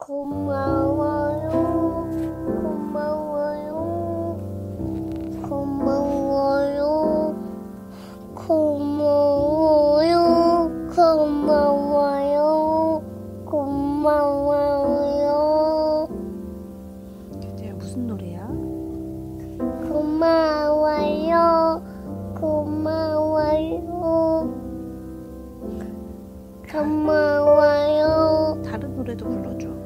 고마워요. 고마워요. 고마워요. 고마워요. 고마워요. 고마워요. 이제 무슨 노래야? 고마워요. 고마워요. 고마워요. 다른 노래도 불러줘.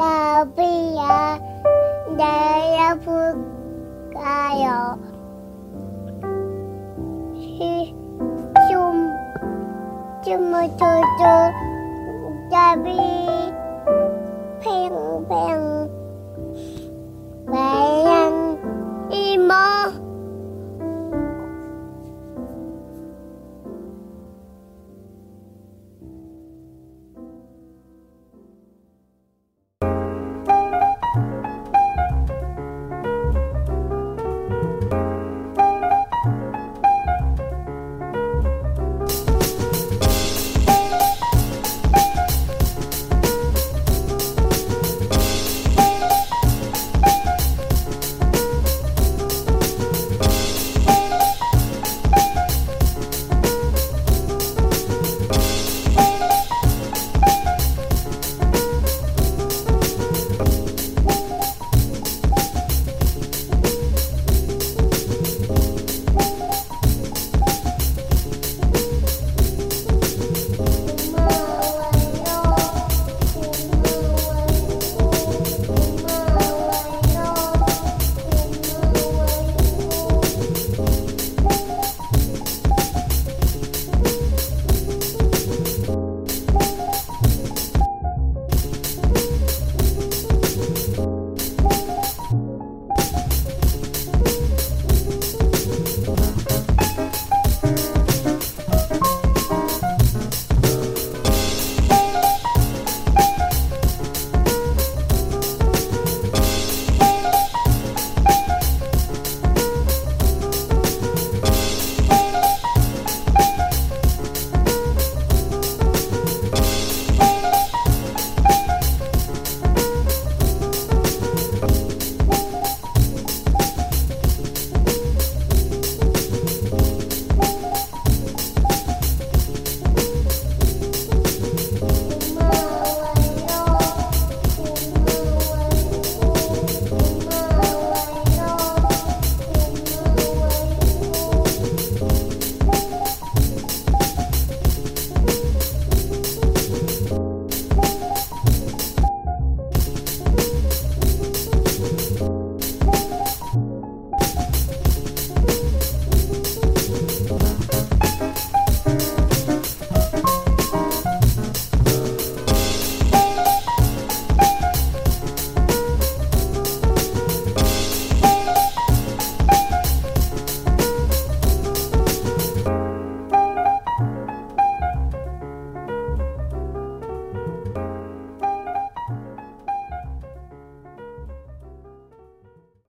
大悲呀，大呀不该哟，是就这么多的大悲，平平。